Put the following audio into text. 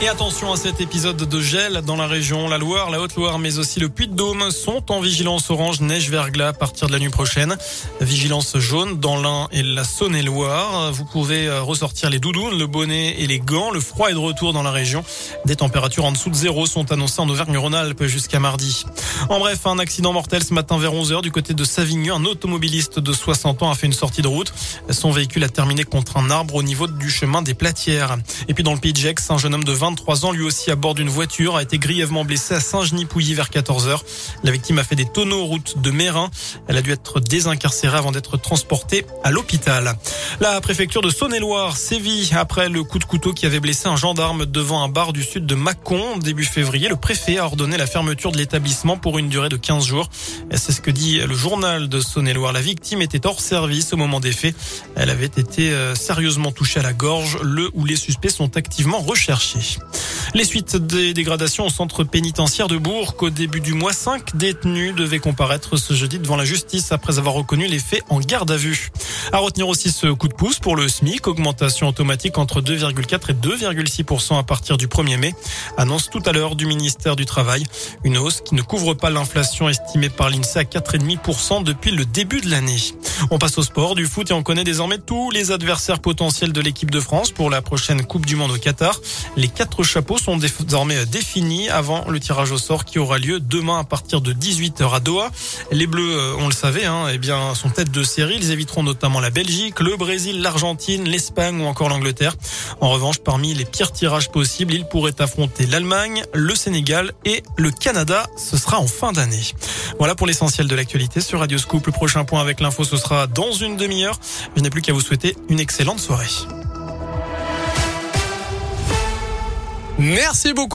Et attention à cet épisode de gel dans la région. La Loire, la Haute-Loire, mais aussi le Puy-de-Dôme sont en vigilance orange neige verglas à partir de la nuit prochaine. Vigilance jaune dans l'Ain et la Saône-et-Loire. Vous pouvez euh, ressortir les doudounes, le bonnet et les gants. Le froid est de retour dans la région. Des températures en dessous de zéro sont annoncées en Auvergne-Rhône-Alpes jusqu'à mardi. En bref, un accident mortel ce matin vers 11h du côté de Savigneux. Un automobiliste de 60 ans a fait une sortie de route. Son véhicule a terminé contre un arbre au niveau du chemin des Platières. Et puis dans le pays de Gex, un jeune homme de 20 23 ans, lui aussi à bord d'une voiture, a été grièvement blessé à Saint-Genis-Pouilly vers 14 h La victime a fait des tonneaux route de Mérin. Elle a dû être désincarcérée avant d'être transportée à l'hôpital. La préfecture de Saône-et-Loire sévit après le coup de couteau qui avait blessé un gendarme devant un bar du sud de Mâcon. Début février, le préfet a ordonné la fermeture de l'établissement pour une durée de 15 jours. C'est ce que dit le journal de Saône-et-Loire. La victime était hors service au moment des faits. Elle avait été euh, sérieusement touchée à la gorge. Le ou les suspects sont activement recherchés. Les suites des dégradations au centre pénitentiaire de Bourg. Au début du mois, cinq détenus devaient comparaître ce jeudi devant la justice après avoir reconnu les faits en garde à vue. À retenir aussi ce coup de pouce pour le SMIC, augmentation automatique entre 2,4 et 2,6% à partir du 1er mai. Annonce tout à l'heure du ministère du Travail. Une hausse qui ne couvre pas l'inflation estimée par l'INSEE à 4,5% depuis le début de l'année. On passe au sport, du foot et on connaît désormais tous les adversaires potentiels de l'équipe de France pour la prochaine Coupe du Monde au Qatar. Les quatre chapeaux sont désormais définis avant le tirage au sort qui aura lieu demain à partir de 18h à Doha. Les Bleus, euh, on le savait, hein, eh bien, sont tête de série. Ils éviteront notamment la Belgique, le Brésil, l'Argentine, l'Espagne ou encore l'Angleterre. En revanche, parmi les pires tirages possibles, ils pourraient affronter l'Allemagne, le Sénégal et le Canada. Ce sera en fin d'année. Voilà pour l'essentiel de l'actualité sur Radio Scoop. Le prochain point avec l'info, ce sera dans une demi-heure. Je n'ai plus qu'à vous souhaiter une excellente soirée. Merci beaucoup.